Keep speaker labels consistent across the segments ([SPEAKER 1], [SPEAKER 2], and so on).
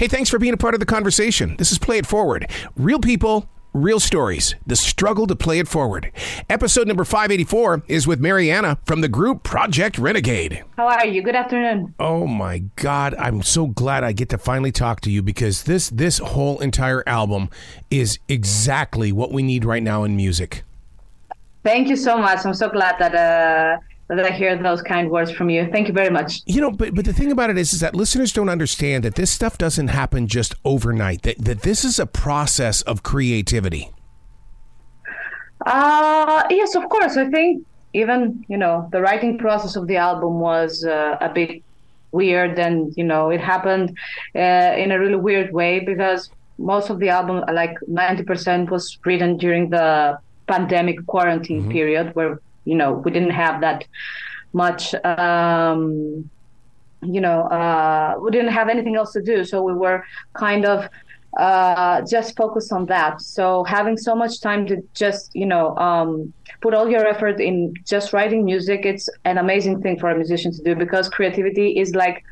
[SPEAKER 1] Hey, thanks for being a part of the conversation. This is Play It Forward. Real people, real stories, the struggle to play it forward. Episode number 584 is with Marianna from the group Project Renegade.
[SPEAKER 2] How are you? Good afternoon.
[SPEAKER 1] Oh my God, I'm so glad I get to finally talk to you because this this whole entire album is exactly what we need right now in music.
[SPEAKER 2] Thank you so much. I'm so glad that uh, that I hear those kind words from you. Thank you very much.
[SPEAKER 1] You know, but but the thing about it is, is that listeners don't understand that this stuff doesn't happen just overnight. That that this is a process of creativity.
[SPEAKER 2] Uh, yes, of course. I think even you know the writing process of the album was uh, a bit weird, and you know it happened uh, in a really weird way because most of the album, like ninety percent, was written during the pandemic quarantine mm-hmm. period where you know we didn't have that much um, you know uh, we didn't have anything else to do. So we were kind of uh, just focused on that. So having so much time to just you know um, put all your effort in just writing music it's an amazing thing for a musician to do because creativity is like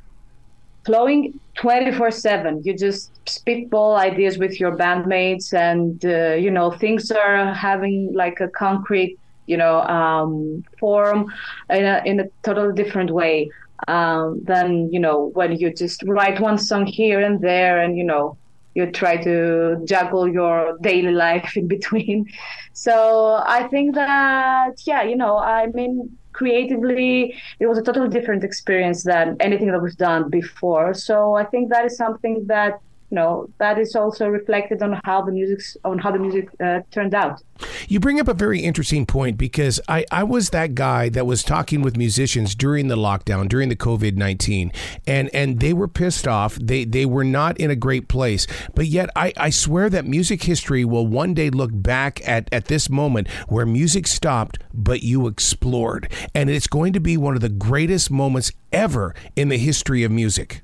[SPEAKER 2] flowing 24 7 you just spitball ideas with your bandmates and uh, you know things are having like a concrete you know um, form in a, in a totally different way um, than you know when you just write one song here and there and you know you try to juggle your daily life in between. So i think that yeah you know i mean creatively it was a totally different experience than anything that was done before. So i think that is something that you know that is also reflected on how the music on how the music uh, turned out.
[SPEAKER 1] You bring up a very interesting point because I, I was that guy that was talking with musicians during the lockdown during the covid-19 and and they were pissed off. They they were not in a great place. But yet i i swear that music history will one day look back at at this moment where music stopped but you explored. And it's going to be one of the greatest moments ever in the history of music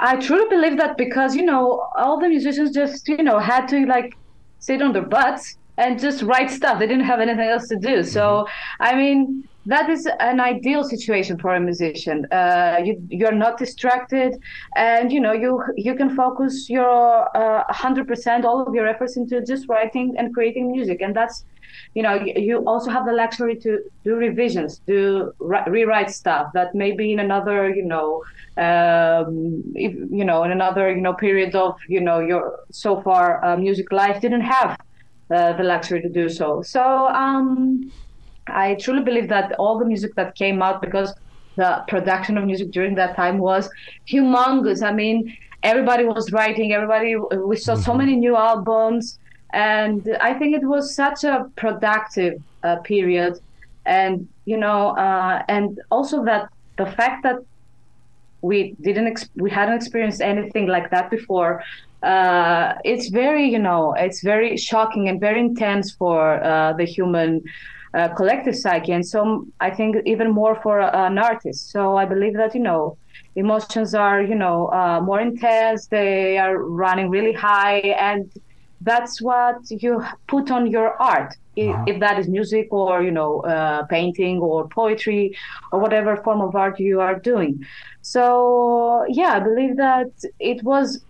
[SPEAKER 2] I truly believe that because you know all the musicians just you know had to like sit on their butts and just write stuff. They didn't have anything else to do. So mm-hmm. I mean that is an ideal situation for a musician. Uh, you you're not distracted, and you know you you can focus your uh, hundred uh, percent all of your efforts into just writing and creating music, and that's you know you also have the luxury to do revisions do rewrite stuff that maybe in another you know um, if, you know in another you know period of you know your so far uh, music life didn't have uh, the luxury to do so so um, i truly believe that all the music that came out because the production of music during that time was humongous i mean everybody was writing everybody we saw so mm-hmm. many new albums and I think it was such a productive uh, period, and you know, uh, and also that the fact that we didn't ex- we hadn't experienced anything like that before. Uh, it's very you know it's very shocking and very intense for uh, the human uh, collective psyche, and so I think even more for an artist. So I believe that you know emotions are you know uh, more intense. They are running really high and that's what you put on your art uh-huh. if that is music or you know uh, painting or poetry or whatever form of art you are doing so yeah i believe that it was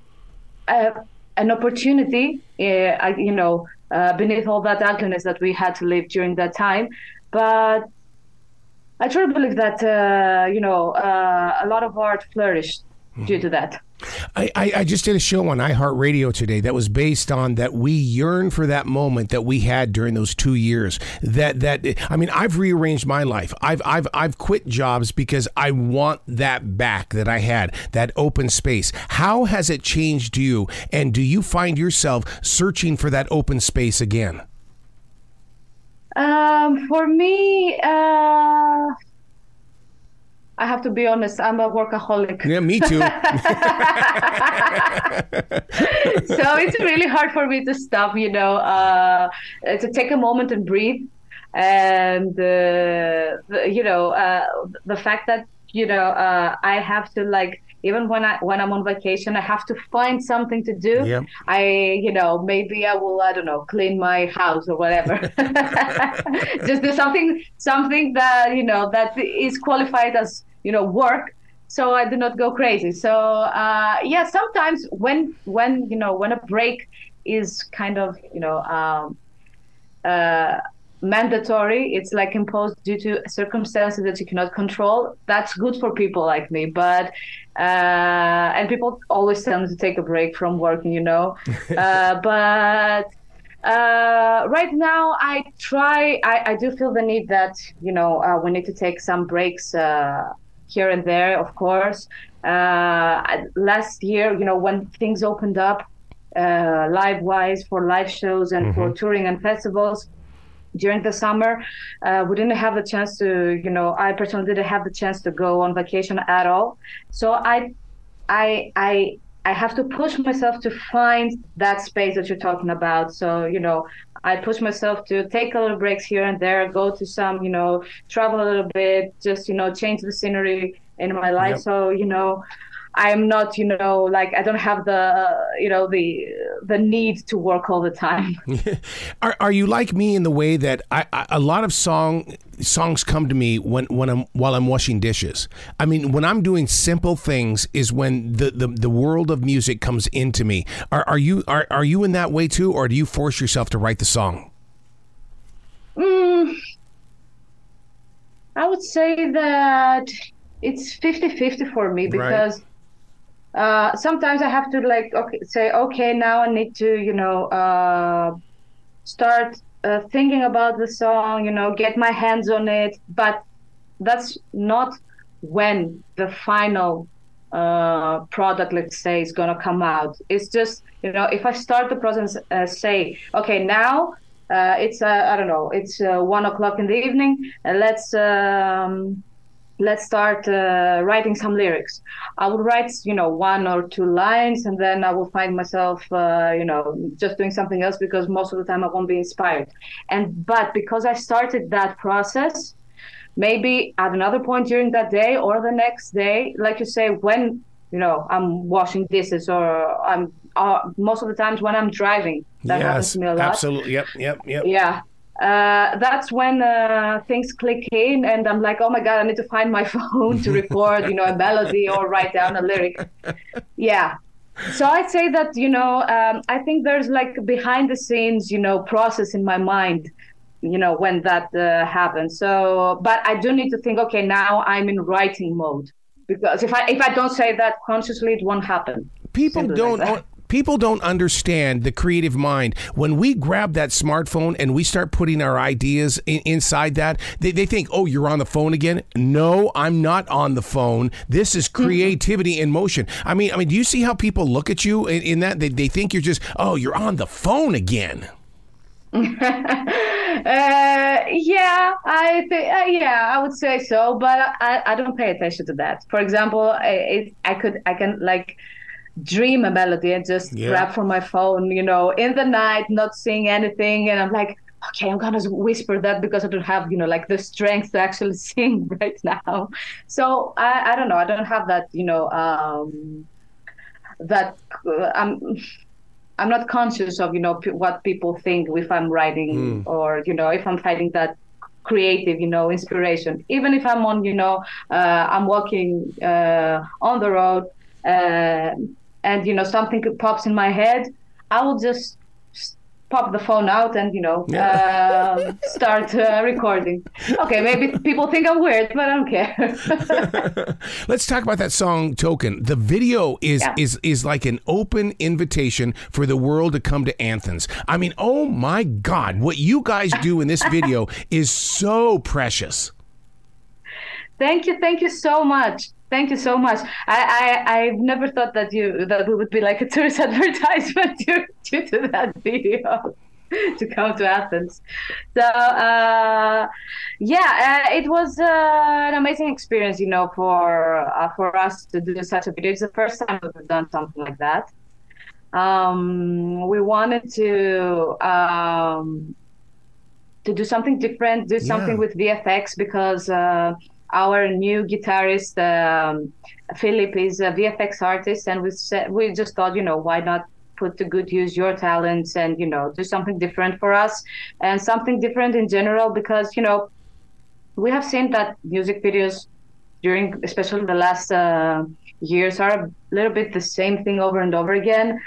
[SPEAKER 2] a, an opportunity uh, you know uh, beneath all that ugliness that we had to live during that time but i truly believe that uh, you know uh, a lot of art flourished. Due to that
[SPEAKER 1] I, I, I, just did a show on iHeartRadio today that was based on that we yearn for that moment that we had during those two years. That that I mean, I've rearranged my life. I've I've I've quit jobs because I want that back that I had, that open space. How has it changed you? And do you find yourself searching for that open space again?
[SPEAKER 2] Um, for me, uh I have to be honest, I'm a workaholic.
[SPEAKER 1] Yeah, me too.
[SPEAKER 2] so it's really hard for me to stop, you know, uh, to take a moment and breathe. And, uh, the, you know, uh, the fact that, you know, uh, I have to like, even when I when I'm on vacation, I have to find something to do. Yep. I you know maybe I will I don't know clean my house or whatever. Just do something something that you know that is qualified as you know work so I do not go crazy. So uh, yeah, sometimes when when you know when a break is kind of you know um, uh, mandatory, it's like imposed due to circumstances that you cannot control. That's good for people like me, but uh, and people always tell me to take a break from working, you know, uh, but. Uh, right now, I try. I, I do feel the need that you know uh, we need to take some breaks uh, here and there, of course. Uh, last year, you know, when things opened up uh, live wise for live shows and mm-hmm. for touring and festivals, during the summer uh, we didn't have the chance to you know i personally didn't have the chance to go on vacation at all so i i i i have to push myself to find that space that you're talking about so you know I push myself to take a little breaks here and there, go to some, you know, travel a little bit, just, you know, change the scenery in my life. Yep. So, you know, I'm not, you know, like I don't have the, you know, the the need to work all the time.
[SPEAKER 1] are Are you like me in the way that I, I, a lot of song songs come to me when when I'm while I'm washing dishes. I mean, when I'm doing simple things is when the the, the world of music comes into me. Are are you are are you in that way too, or do you force yourself to write the song?
[SPEAKER 2] Mm, I would say that it's 50-50 for me because. Right uh, sometimes I have to like okay, say, okay, now I need to, you know, uh, start uh, thinking about the song, you know, get my hands on it. But that's not when the final uh, product, let's say, is gonna come out. It's just, you know, if I start the process, uh, say, okay, now it's I don't know, it's one o'clock in the evening, let's. Um, let's start uh, writing some lyrics. I would write you know one or two lines and then i will find myself uh, you know just doing something else because most of the time i won't be inspired. And but because i started that process maybe at another point during that day or the next day like you say when you know i'm washing dishes or i'm uh, most of the times when i'm driving
[SPEAKER 1] that yes, happens to me a lot. absolutely. Yep yep yep.
[SPEAKER 2] Yeah uh, that's when uh, things click in and i'm like oh my god i need to find my phone to record you know a melody or write down a lyric. Yeah. So i'd say that you know um, i think there's like behind the scenes you know process in my mind you know when that uh, happens. So but i do need to think okay now i'm in writing mode because if i if i don't say that consciously it won't happen.
[SPEAKER 1] People Simply don't like people don't understand the creative mind. When we grab that smartphone and we start putting our ideas in, inside that, they, they think, oh, you're on the phone again. No, I'm not on the phone. This is mm-hmm. creativity in motion. I mean, I mean, do you see how people look at you in, in that? They, they think you're just, oh, you're on the phone again.
[SPEAKER 2] uh, yeah, I think uh, yeah, I would say so, but I, I don't pay attention to that. For example, I, I could I can like dream a melody and just yeah. grab from my phone, you know, in the night, not seeing anything. And I'm like, okay, I'm gonna whisper that because I don't have, you know, like the strength to actually sing right now. So I, I don't know. I don't have that, you know, um, that uh, I'm. I'm not conscious of, you know, p- what people think if I'm writing mm. or, you know, if I'm finding that creative, you know, inspiration. Even if I'm on, you know, uh, I'm walking uh, on the road, uh, and you know something pops in my head, I will just pop the phone out and you know yeah. uh, start uh, recording. Okay, maybe people think I'm weird, but I don't care.
[SPEAKER 1] Let's talk about that song "Token." The video is yeah. is is like an open invitation for the world to come to Athens. I mean, oh my God, what you guys do in this video is so precious.
[SPEAKER 2] Thank you, thank you so much. Thank you so much. I, I I've never thought that you that we would be like a tourist advertisement due, due to that video to come to Athens. So uh, yeah, uh, it was uh, an amazing experience, you know, for uh, for us to do such a video. It's the first time we've done something like that. Um, we wanted to um, to do something different, do something yeah. with VFX because uh, our new guitarist um, Philip is a VFX artist, and we said, we just thought, you know, why not put to good use your talents and you know do something different for us and something different in general because you know we have seen that music videos during especially the last uh, years are a little bit the same thing over and over again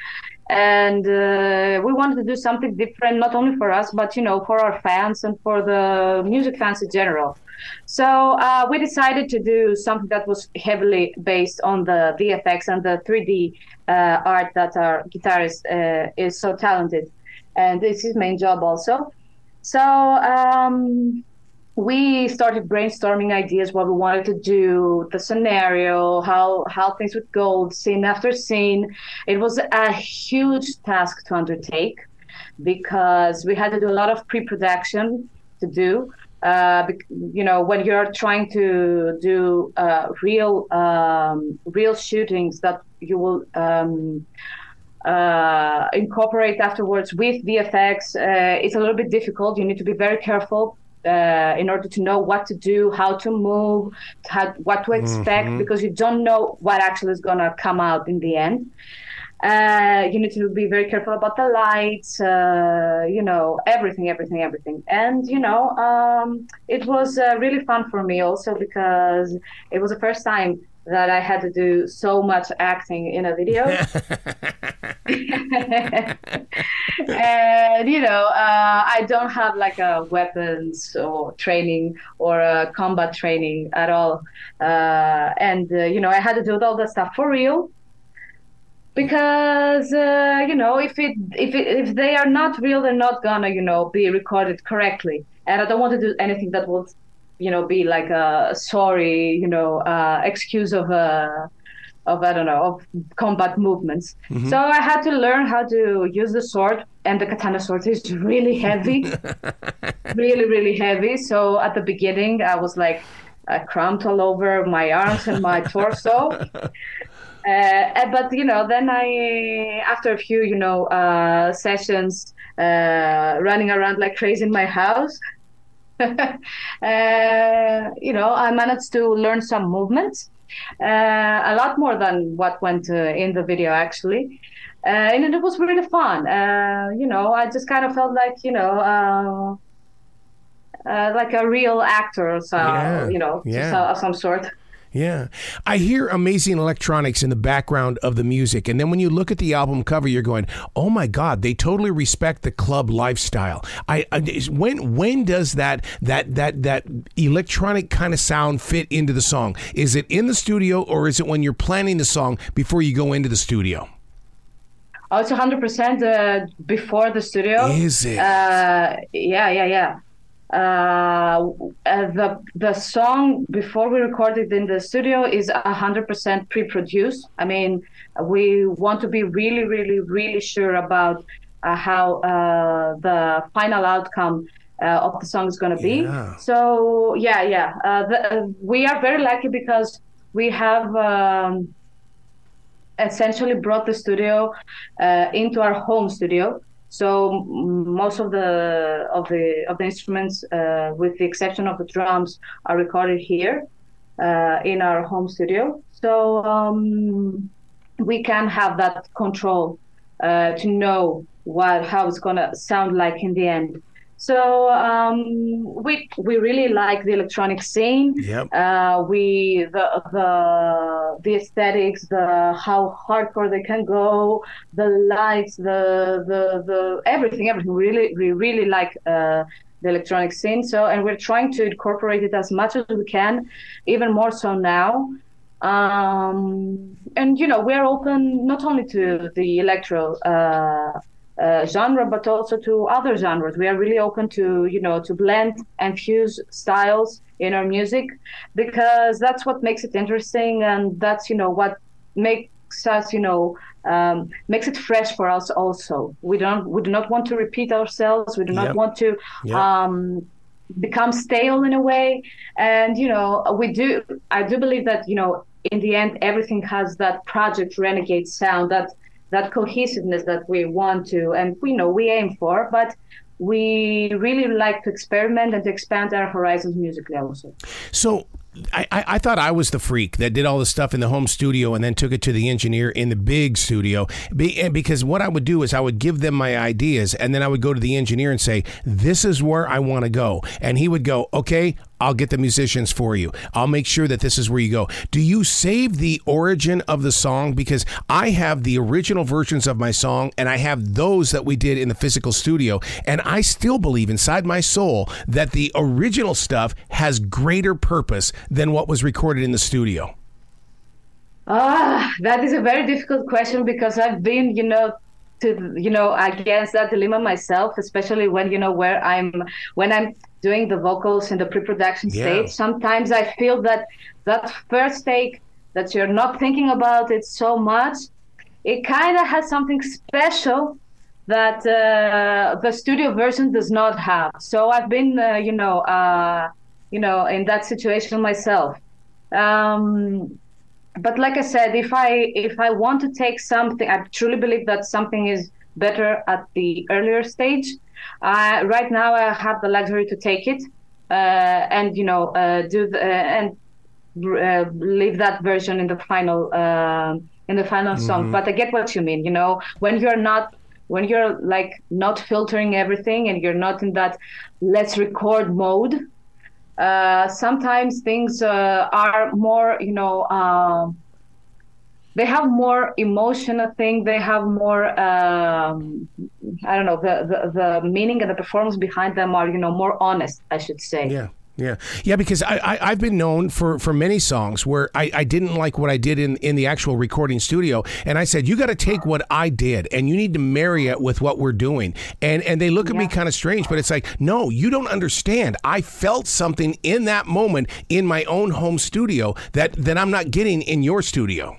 [SPEAKER 2] and uh, we wanted to do something different not only for us but you know for our fans and for the music fans in general. So uh, we decided to do something that was heavily based on the vfx and the 3d uh, art that our guitarist uh, is so talented. And this is his main job also. So um, we started brainstorming ideas what we wanted to do the scenario how how things would go scene after scene it was a huge task to undertake because we had to do a lot of pre-production to do uh, you know when you're trying to do uh, real um, real shootings that you will um, uh, incorporate afterwards with VFX, uh, it's a little bit difficult. You need to be very careful uh, in order to know what to do, how to move, how, what to expect, mm-hmm. because you don't know what actually is going to come out in the end. Uh, you need to be very careful about the lights, uh, you know, everything, everything, everything. And, you know, um, it was uh, really fun for me also because it was the first time that I had to do so much acting in a video. and you know, uh, I don't have like a weapons or training or a combat training at all. Uh, and uh, you know, I had to do all that stuff for real because uh, you know if it if it, if they are not real they're not gonna you know be recorded correctly and i don't want to do anything that will you know, be like a sorry, you know, uh, excuse of a uh, of I don't know of combat movements. Mm-hmm. So I had to learn how to use the sword, and the katana sword is really heavy, really really heavy. So at the beginning, I was like I cramped all over my arms and my torso. Uh, but you know, then I, after a few, you know, uh, sessions, uh, running around like crazy in my house, uh, you know, I managed to learn some movements, uh, a lot more than what went uh, in the video actually. Uh, and it was really fun. Uh, you know, I just kind of felt like, you know, uh, like a real actor, so, yeah. you know, yeah. of some sort.
[SPEAKER 1] Yeah. I hear amazing electronics in the background of the music. And then when you look at the album cover, you're going, oh my God, they totally respect the club lifestyle. I, I when when does that that that that electronic kind of sound fit into the song? Is it in the studio or is it when you're planning the song before you go into the studio?
[SPEAKER 2] Oh, it's 100% uh, before the studio.
[SPEAKER 1] Is it?
[SPEAKER 2] Uh, yeah, yeah, yeah. Uh, uh, the the song before we recorded in the studio is hundred percent pre-produced. I mean, we want to be really, really, really sure about uh, how uh, the final outcome uh, of the song is going to be. Yeah. So yeah, yeah, uh, the, we are very lucky because we have. Um, essentially brought the studio into our home studio so most of the of the of the instruments, uh, with the exception of the drums, are recorded here uh, in our home studio. So um, we can have that control uh, to know what how it's gonna sound like in the end. So um, we we really like the electronic scene.
[SPEAKER 1] Yep.
[SPEAKER 2] Uh, we the the the aesthetics, the how hardcore they can go, the lights, the the the everything, everything. Really, we really like. Uh, the electronic scene. So, and we're trying to incorporate it as much as we can, even more so now. Um, and you know, we're open not only to the electro uh, uh, genre, but also to other genres. We are really open to, you know, to blend and fuse styles in our music because that's what makes it interesting, and that's, you know, what makes us, you know, um, makes it fresh for us. Also, we don't, we do not want to repeat ourselves. We do not yep. want to. Yep. Um, become stale in a way and you know we do i do believe that you know in the end everything has that project renegade sound that that cohesiveness that we want to and we know we aim for but we really like to experiment and to expand our horizons musically also
[SPEAKER 1] so I, I thought I was the freak that did all the stuff in the home studio and then took it to the engineer in the big studio. Eh, because what I would do is I would give them my ideas and then I would go to the engineer and say, This is where I want to go. And he would go, Okay, I'll get the musicians for you. I'll make sure that this is where you go. Do you save the origin of the song? Because I have the original versions of my song and I have those that we did in the physical studio. And I still believe inside my soul that the original stuff has greater purpose than what was recorded in the studio.
[SPEAKER 2] Ah, that is a very difficult question because I've been, you know, to you know against that dilemma myself, especially when you know where I'm when I'm doing the vocals in the pre-production yeah. stage. Sometimes I feel that that first take that you're not thinking about it so much, it kind of has something special that uh, the studio version does not have. So I've been, uh, you know, uh, you know, in that situation myself. Um, but like I said, if I if I want to take something, I truly believe that something is better at the earlier stage. Uh, right now, I have the luxury to take it uh, and you know uh, do the, uh, and uh, leave that version in the final uh, in the final mm-hmm. song. But I get what you mean. You know, when you're not when you're like not filtering everything and you're not in that let's record mode uh, sometimes things uh, are more, you know, uh, they have more emotion. I think they have more, um, I don't know, the, the, the meaning and the performance behind them are, you know, more honest, I should say.
[SPEAKER 1] Yeah. Yeah, yeah, because I, I have been known for for many songs where I, I didn't like what I did in in the actual recording studio, and I said you got to take what I did and you need to marry it with what we're doing, and and they look at yeah. me kind of strange, but it's like no, you don't understand. I felt something in that moment in my own home studio that that I'm not getting in your studio.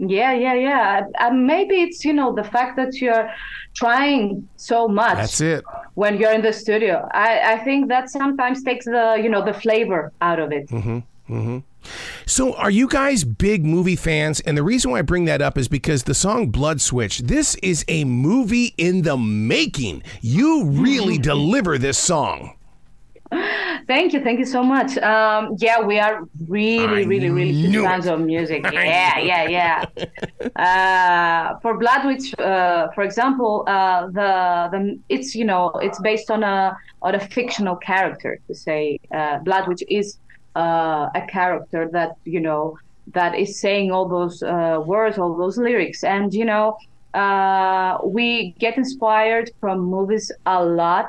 [SPEAKER 2] Yeah, yeah, yeah. Uh, maybe it's you know the fact that you're trying so much.
[SPEAKER 1] That's it.
[SPEAKER 2] When you're in the studio, I, I think that sometimes takes the you know the flavor out of it.
[SPEAKER 1] Mm-hmm. Mm-hmm. So, are you guys big movie fans? And the reason why I bring that up is because the song Blood Witch, this is a movie in the making. You really deliver this song.
[SPEAKER 2] Thank you, thank you so much. Um, yeah, we are really, I really, really big fans of music. Yeah, yeah, yeah. uh, for Bloodwitch, uh, for example, uh, the the it's you know it's based on a on a fictional character. To say uh, Blood Witch is uh, a character that you know that is saying all those uh, words, all those lyrics, and you know we get inspired from movies a lot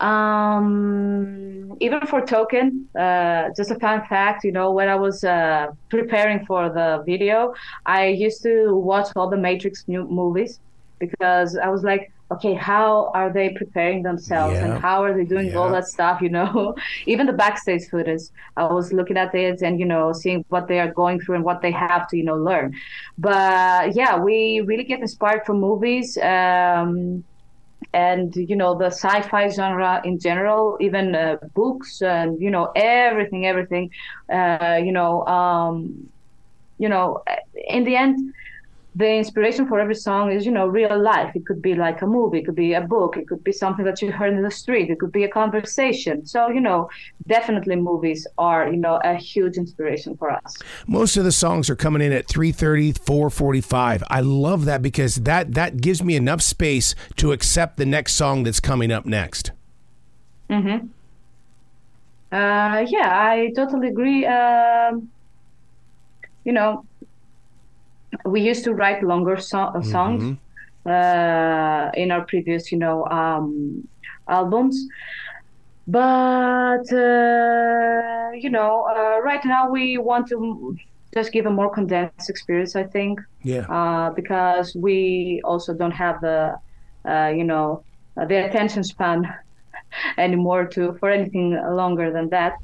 [SPEAKER 2] um, even for Token, uh, just a fun fact, you know, when I was uh, preparing for the video, I used to watch all the Matrix new movies because I was like, okay, how are they preparing themselves yeah. and how are they doing yeah. all that stuff, you know? even the backstage footage, I was looking at it and, you know, seeing what they are going through and what they have to, you know, learn. But yeah, we really get inspired from movies. Um, and you know the sci-fi genre in general even uh, books and you know everything everything uh, you know um, you know in the end the inspiration for every song is, you know, real life. It could be like a movie, it could be a book, it could be something that you heard in the street, it could be a conversation. So, you know, definitely movies are, you know, a huge inspiration for us.
[SPEAKER 1] Most of the songs are coming in at 3:30, 4:45. I love that because that that gives me enough space to accept the next song that's coming up next.
[SPEAKER 2] Mhm. Uh, yeah, I totally agree. Um, you know, we used to write longer so- uh, songs mm-hmm. uh, in our previous, you know, um, albums. But uh, you know, uh, right now we want to just give a more condensed experience. I think.
[SPEAKER 1] Yeah.
[SPEAKER 2] Uh, because we also don't have the, uh, you know, the attention span anymore to for anything longer than that,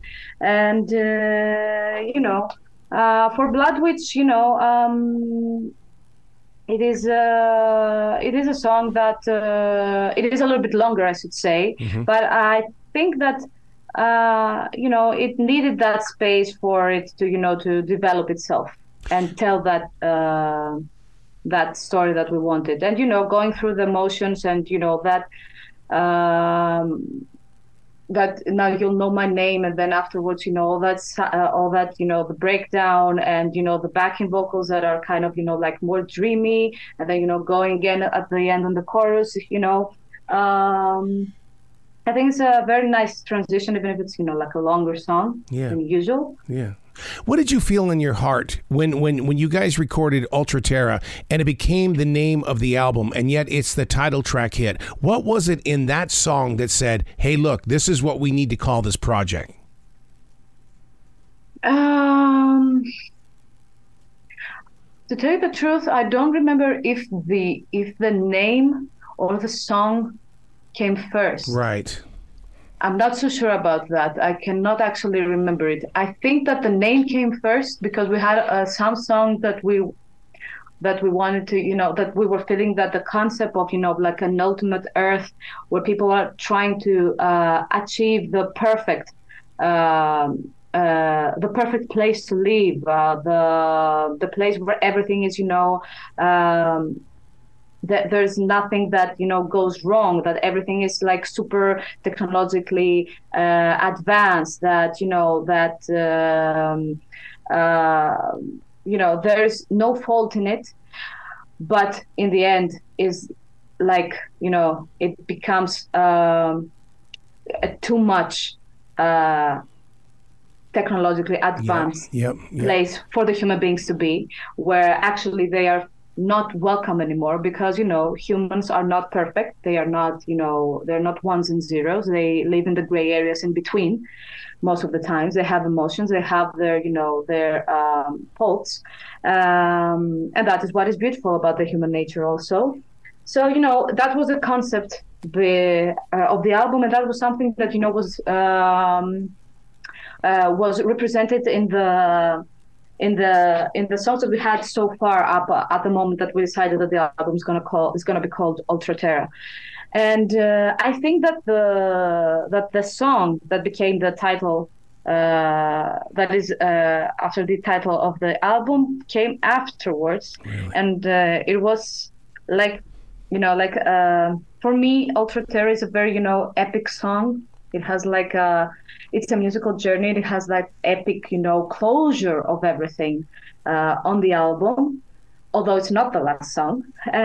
[SPEAKER 2] and you know uh, for Blood Witch, you know, um, it is uh, it is a song that uh, it is a little bit longer, I should say, mm-hmm. but I think that uh, you know it needed that space for it to you know to develop itself and tell that uh, that story that we wanted, and you know going through the emotions and you know that um, that now you'll know my name and then afterwards you know all that uh, all that you know the breakdown and you know the backing vocals that are kind of you know like more dreamy and then you know going again at the end on the chorus you know um I think it's a very nice transition, even if it's you know like a longer song
[SPEAKER 1] Yeah.
[SPEAKER 2] than usual.
[SPEAKER 1] Yeah. What did you feel in your heart when, when, when you guys recorded Ultra Terra and it became the name of the album and yet it's the title track hit? What was it in that song that said, hey, look, this is what we need to call this project?
[SPEAKER 2] Um, to tell you the truth, I don't remember if the if the name or the song came first.
[SPEAKER 1] Right.
[SPEAKER 2] I'm not so sure about that. I cannot actually remember it. I think that the name came first because we had uh, some song that we that we wanted to, you know, that we were feeling that the concept of, you know, like an ultimate Earth where people are trying to uh, achieve the perfect. Um, uh, the perfect place to live, uh, the the place where everything is, you know, um, that there's nothing that you know goes wrong that everything is like super technologically uh, advanced that you know that um, uh, you know there's no fault in it. But in the end is like you know it becomes um, too much uh, technologically advanced place for the human beings to be, where actually they are not welcome anymore because you know humans are not perfect. They are not you know they're not ones and zeros. They live in the gray areas in between. Most of the times they have emotions. They have their you know their um, faults, um, and that is what is beautiful about the human nature also. So you know that was the concept the, uh, of the album, and that was something that you know was. Um, uh, was represented in the in the in the songs that we had so far up uh, at the moment that we decided that the album is gonna call is gonna be called Ultra Terra, and uh, I think that the that the song that became the title uh, that is uh, after the title of the album came afterwards, and uh, it was like you know like uh, for me Ultra Terra is a very you know epic song. It has like a it's a musical journey. It has that epic, you know, closure of everything uh, on the album, although it's not the last song. Uh,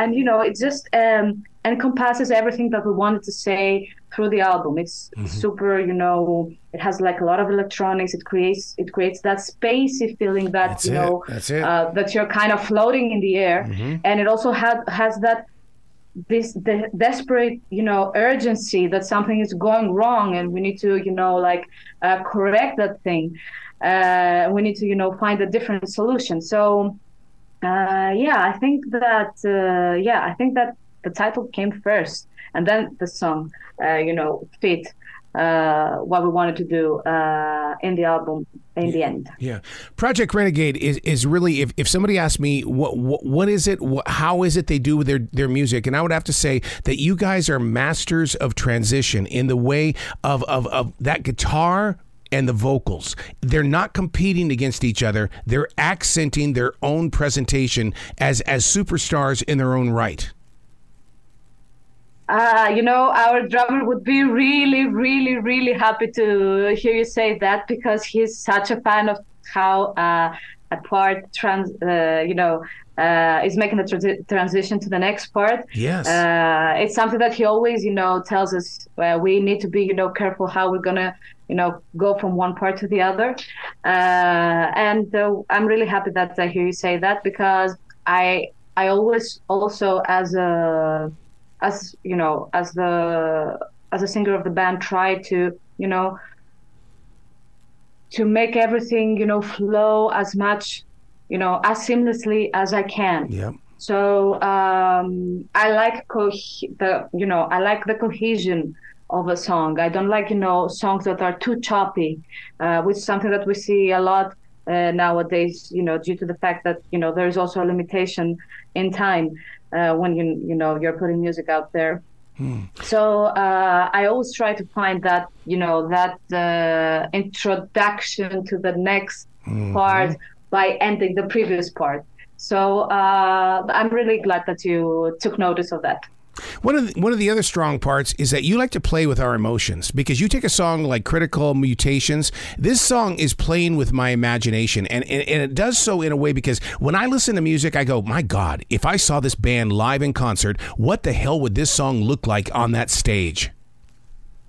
[SPEAKER 2] and you know, it just um, encompasses everything that we wanted to say through the album. It's super, you know, it has like a lot of electronics. It creates it creates that spacey feeling that
[SPEAKER 1] That's
[SPEAKER 2] you
[SPEAKER 1] it.
[SPEAKER 2] know. Uh, that you're kind of floating in the air, and it also has has that this the desperate you know urgency that something is going wrong and we need to you know like uh, correct that thing uh, we need to you know find a different solution. So uh, yeah i think that uh, yeah i think that the title came first and then the song uh, you know fit uh, what we wanted to do uh, in the album in the end.
[SPEAKER 1] Yeah, Project Renegade is, is really if, if somebody asked me what, what what is it what, how is it they do with their their music? And I would have to say that you guys are masters of transition in the way of of, of that guitar and the vocals. They're not competing against each other. They're accenting their own presentation as as superstars in their own right
[SPEAKER 2] Uh, you know, our drummer would be really, really, really happy to hear you say that because he's such a fan of how uh, a part trans, uh, you know, uh, is making the transi- transition to the next part.
[SPEAKER 1] Yes.
[SPEAKER 2] Uh, it's something that he always, you know, tells us uh, we need to be, you know, careful how we're gonna, you know, go from one part to the other. Uh, and uh, I'm really happy that I hear you say that because I, I always also as a as you know as the as a singer of the band try to you know to make everything you know flow as much you know as seamlessly as i can.
[SPEAKER 1] Yep.
[SPEAKER 2] so um i like co- the you know i like the cohesion of a song. I don't like you know songs that are too choppy uh, which is something that we see a lot uh, nowadays you know due to the fact that you know there's also a limitation in time uh, when you you know you're putting music out there so uh, I always try to find that you know that uh, introduction to the next part by ending the previous part. So uh, I'm really glad that you took notice of that.
[SPEAKER 1] One of the, one of the other strong parts is that you like to play with our emotions because you take a song like Critical Mutations. This song is playing with my imagination, and, and, and it does so in a way because when I listen to music, I go, my God, if I saw this band live in concert, what the hell would this song look like on that stage?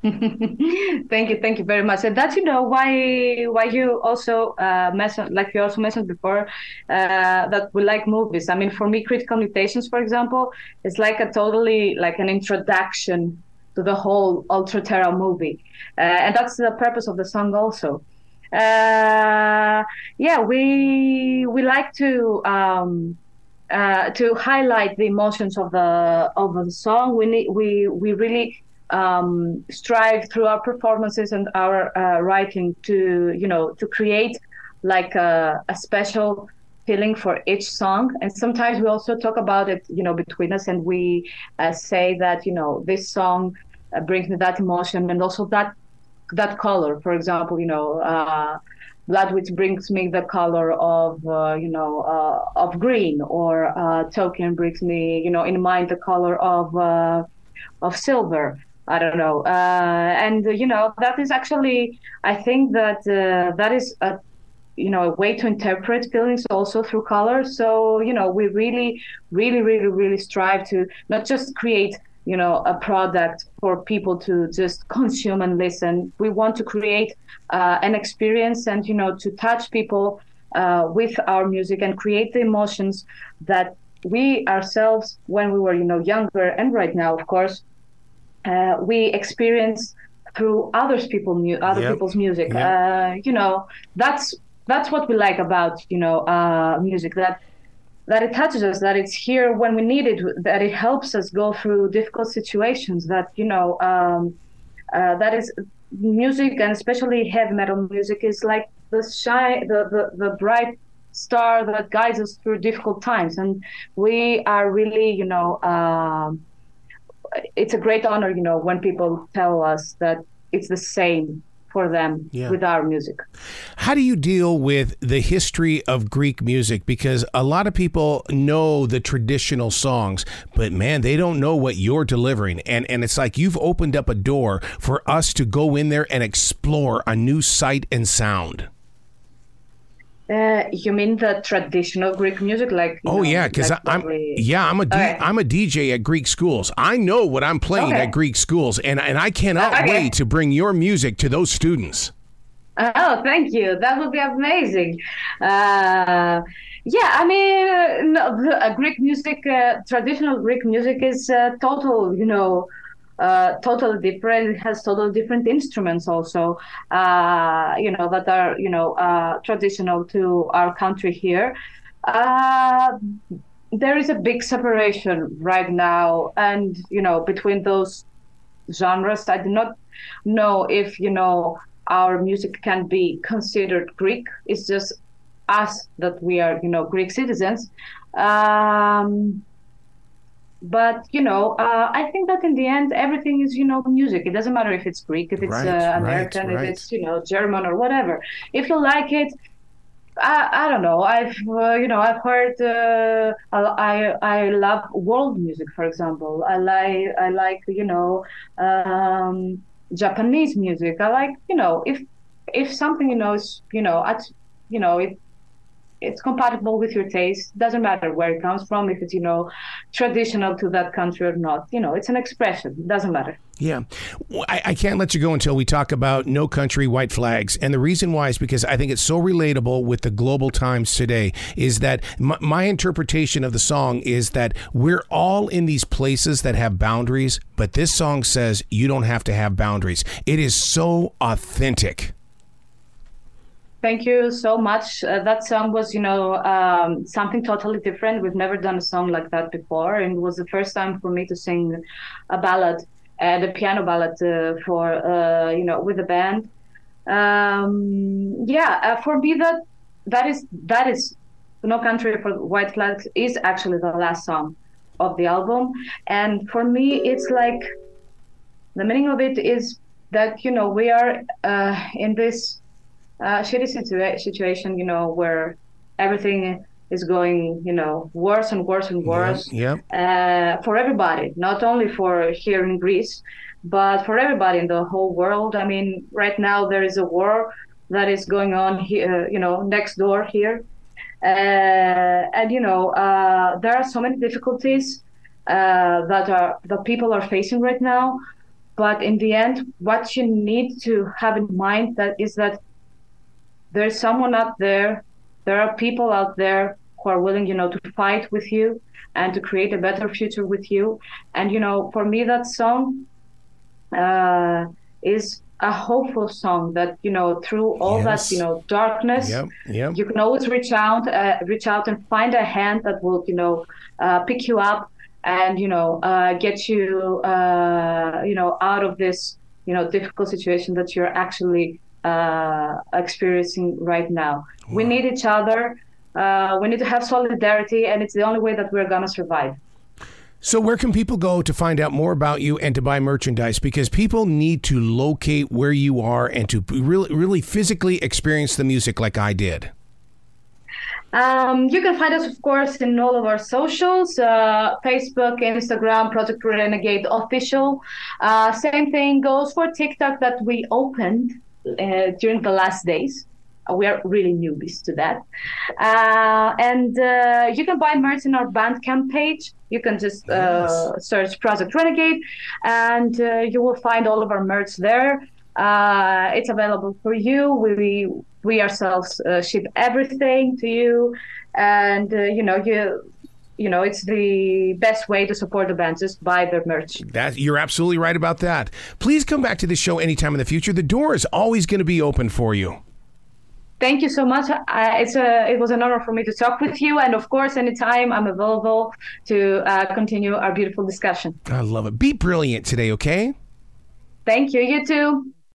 [SPEAKER 2] thank you, thank you very much. And that's you know why why you also uh, mentioned, like you also mentioned before, uh, that we like movies. I mean, for me, critical mutations, for example, is like a totally like an introduction to the whole Ultra Terra movie, uh, and that's the purpose of the song also. Uh, yeah, we we like to. Um, uh, to highlight the emotions of the of the song, we need, we we really um, strive through our performances and our uh, writing to you know to create like a, a, special feeling for each song. And sometimes we also talk about it you know between us and we uh, say that you know this song uh, brings me that emotion and also that that color. For example you know uh, blood witch brings me the color of uh, you know uh, of green or token brings me you know in mind the color of of silver I don't know. Uh, and you know that is actually, I think that uh, that is a you know a way to interpret feelings also through color. So you know we really, really, really, really strive to not just create you know a product for people to just consume and listen. We want to create uh, an experience and you know to touch people uh, with our music and create the emotions that we ourselves when we were you know younger and right now of course uh, we experience through others people other yep. people's music. Yep. Uh, you know, that's that's what we like about you know uh, music that that it touches us, that it's here when we need it, that it helps us go through difficult situations. That you know, um, uh, that is music and especially heavy metal music is like the shine, the, the the bright star that guides us through difficult times, and we are really you know. Um, it's a great honor, you know, when people tell us that it's the same for them yeah. with our music.
[SPEAKER 1] How do you deal with the history of Greek music? Because a lot of people know the traditional songs, but man, they don't know what you're delivering. And and it's like you've opened up a door for us to go in there and explore a new sight and sound.
[SPEAKER 2] Uh, you mean the traditional Greek music, like?
[SPEAKER 1] Oh know, yeah, because like I'm yeah I'm a. I'm a DJ at Greek schools. I know what I'm playing okay. at Greek schools, and and I cannot okay. wait to bring your music to those students.
[SPEAKER 2] Oh, thank you. That would be amazing. Uh, yeah, I mean, uh, no, Greek music, uh, traditional Greek music is uh, total, you know, uh, totally different. It has totally different instruments also, uh, you know, that are, you know, uh, traditional to our country here. Uh, there is a big separation right now, and you know, between those genres, I do not know if you know our music can be considered Greek. It's just us that we are, you know, Greek citizens. Um, but you know uh, i think that in the end everything is you know music it doesn't matter if it's greek if it's right, uh, american right, right. if it's you know german or whatever if you like it I, I don't know. I've uh, you know I've heard uh, I I love world music, for example. I like I like you know um, Japanese music. I like you know if if something you know is you know at you know it it's compatible with your taste. Doesn't matter where it comes from, if it's you know traditional to that country or not. You know, it's an expression. It doesn't matter.
[SPEAKER 1] Yeah, I, I, can't let you go until we talk about No Country White Flags, and the reason why is because I think it's so relatable with the global times today. Is that my, my interpretation of the song is that we're all in these places that have boundaries, but this song says you don't have to have boundaries. It is so authentic.
[SPEAKER 2] Thank you so much. Uh, that song was, you know, um, something totally different. We've never done a song like that before, and it was the first time for me to sing a ballad, uh, the piano ballad uh, for, uh, you know, with a band. Um, yeah, uh, for me that that is that is No Country for White Flags is actually the last song of the album, and for me it's like the meaning of it is that you know we are uh, in this uh, shitty situa- situation, you know, where everything is going, you know, worse and worse and worse.
[SPEAKER 1] Yeah.
[SPEAKER 2] Uh, for everybody, not only for here in Greece, but for everybody in the whole world. I mean, right now there is a war that is going on here, you know, next door here. Uh, and you know, uh, there are so many difficulties uh, that are that people are facing right now. but in the end, what you need to have in mind that is that there's someone out there, there are people out there who are willing, you know, to fight with you and to create a better future with you. And you know, for me, that song uh, is a hopeful song that you know through all yes. that you know darkness yep, yep. you can always reach out uh, reach out and find a hand that will you know uh, pick you up and you know uh, get you uh, you know out of this you know difficult situation that you're actually uh, experiencing right now wow. we need each other uh, we need to have solidarity and it's the only way that we're gonna survive
[SPEAKER 1] so, where can people go to find out more about you and to buy merchandise? Because people need to locate where you are and to really, really physically experience the music like I did.
[SPEAKER 2] Um, you can find us, of course, in all of our socials uh, Facebook, Instagram, Project Renegade Official. Uh, same thing goes for TikTok that we opened uh, during the last days we are really newbies to that. Uh, and uh, you can buy merch in our Bandcamp page. You can just uh, search Project Renegade, and uh, you will find all of our merch there. Uh, it's available for you. We we ourselves uh, ship everything to you, and you know you you know it's the best way to support the bands is buy their merch
[SPEAKER 1] that you're absolutely right about that please come back to the show anytime in the future the door is always going to be open for you
[SPEAKER 2] Thank you so much. it's a, it was an honor for me to talk with you. And of course, anytime I'm available to uh, continue our beautiful discussion.
[SPEAKER 1] I love it. Be brilliant today, okay?
[SPEAKER 2] Thank you. You too.